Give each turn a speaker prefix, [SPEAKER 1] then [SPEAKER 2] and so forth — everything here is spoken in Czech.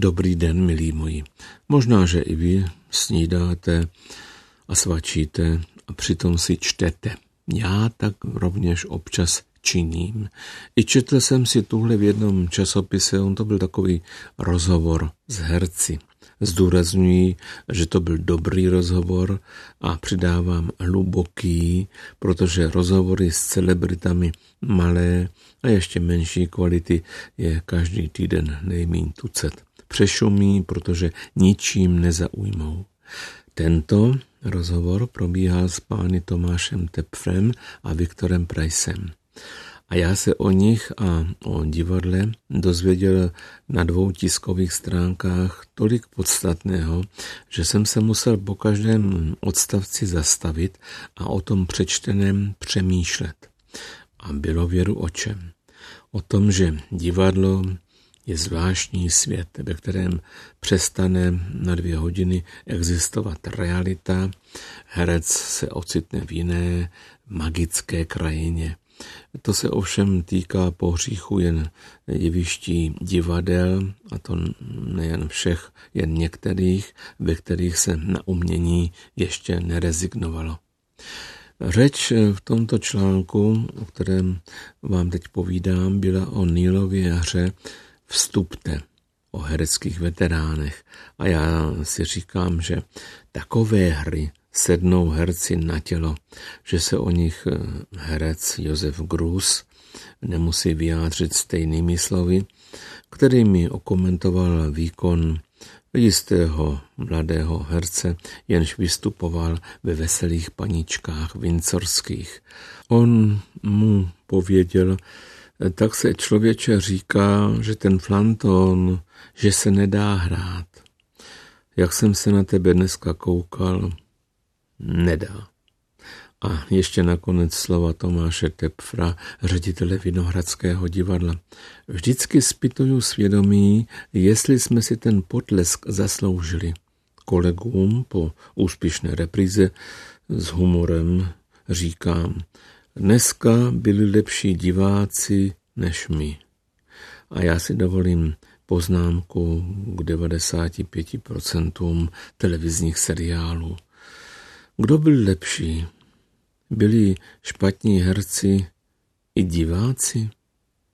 [SPEAKER 1] Dobrý den, milí moji. Možná, že i vy snídáte a svačíte a přitom si čtete. Já tak rovněž občas činím. I četl jsem si tuhle v jednom časopise, on to byl takový rozhovor s herci. Zdůrazňuji, že to byl dobrý rozhovor a přidávám hluboký, protože rozhovory s celebritami malé a ještě menší kvality je každý týden nejmín tucet. Přešumí, protože ničím nezaujmou. Tento rozhovor probíhal s pány Tomášem Tepfrem a Viktorem Prajsem. A já se o nich a o divadle dozvěděl na dvou tiskových stránkách tolik podstatného, že jsem se musel po každém odstavci zastavit a o tom přečteném přemýšlet. A bylo věru o čem. O tom, že divadlo je zvláštní svět, ve kterém přestane na dvě hodiny existovat realita, herec se ocitne v jiné magické krajině. To se ovšem týká pohříchu jen jeviští divadel, a to nejen všech, jen některých, ve kterých se na umění ještě nerezignovalo. Řeč v tomto článku, o kterém vám teď povídám, byla o Nílově hře Vstupte o hereckých veteránech. A já si říkám, že takové hry sednou herci na tělo, že se o nich eh, herec Josef Grus nemusí vyjádřit stejnými slovy, kterými okomentoval výkon jistého mladého herce, jenž vystupoval ve veselých paničkách vincorských. On mu pověděl, tak se člověče říká, že ten flanton, že se nedá hrát. Jak jsem se na tebe dneska koukal, nedá. A ještě nakonec slova Tomáše Tepfra, ředitele Vinohradského divadla. Vždycky spituju svědomí, jestli jsme si ten potlesk zasloužili. Kolegům po úspěšné repríze s humorem říkám, dneska byli lepší diváci než my. A já si dovolím poznámku k 95% televizních seriálů. Kdo byl lepší? Byli špatní herci i diváci?